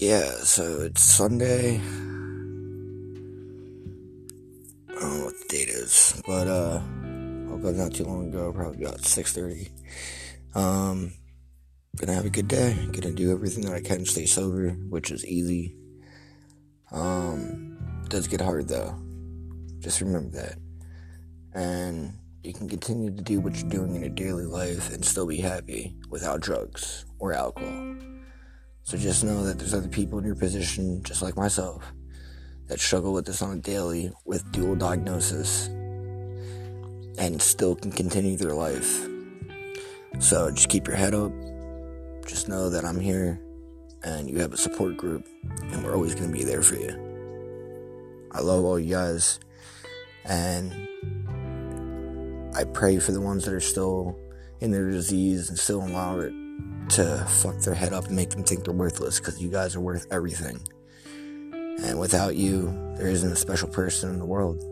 yeah, so it's Sunday. I don't know what the date is, but uh, woke up not too long ago, probably about six thirty. Um, gonna have a good day. Gonna do everything that I can to stay sober, which is easy. Um, does get hard though. Just remember that, and you can continue to do what you're doing in your daily life and still be happy without drugs or alcohol. So just know that there's other people in your position, just like myself, that struggle with this on a daily with dual diagnosis and still can continue their life. So just keep your head up. Just know that I'm here and you have a support group and we're always going to be there for you. I love all you guys and I pray for the ones that are still in their disease and still it to fuck their head up and make them think they're worthless because you guys are worth everything. And without you, there isn't a special person in the world.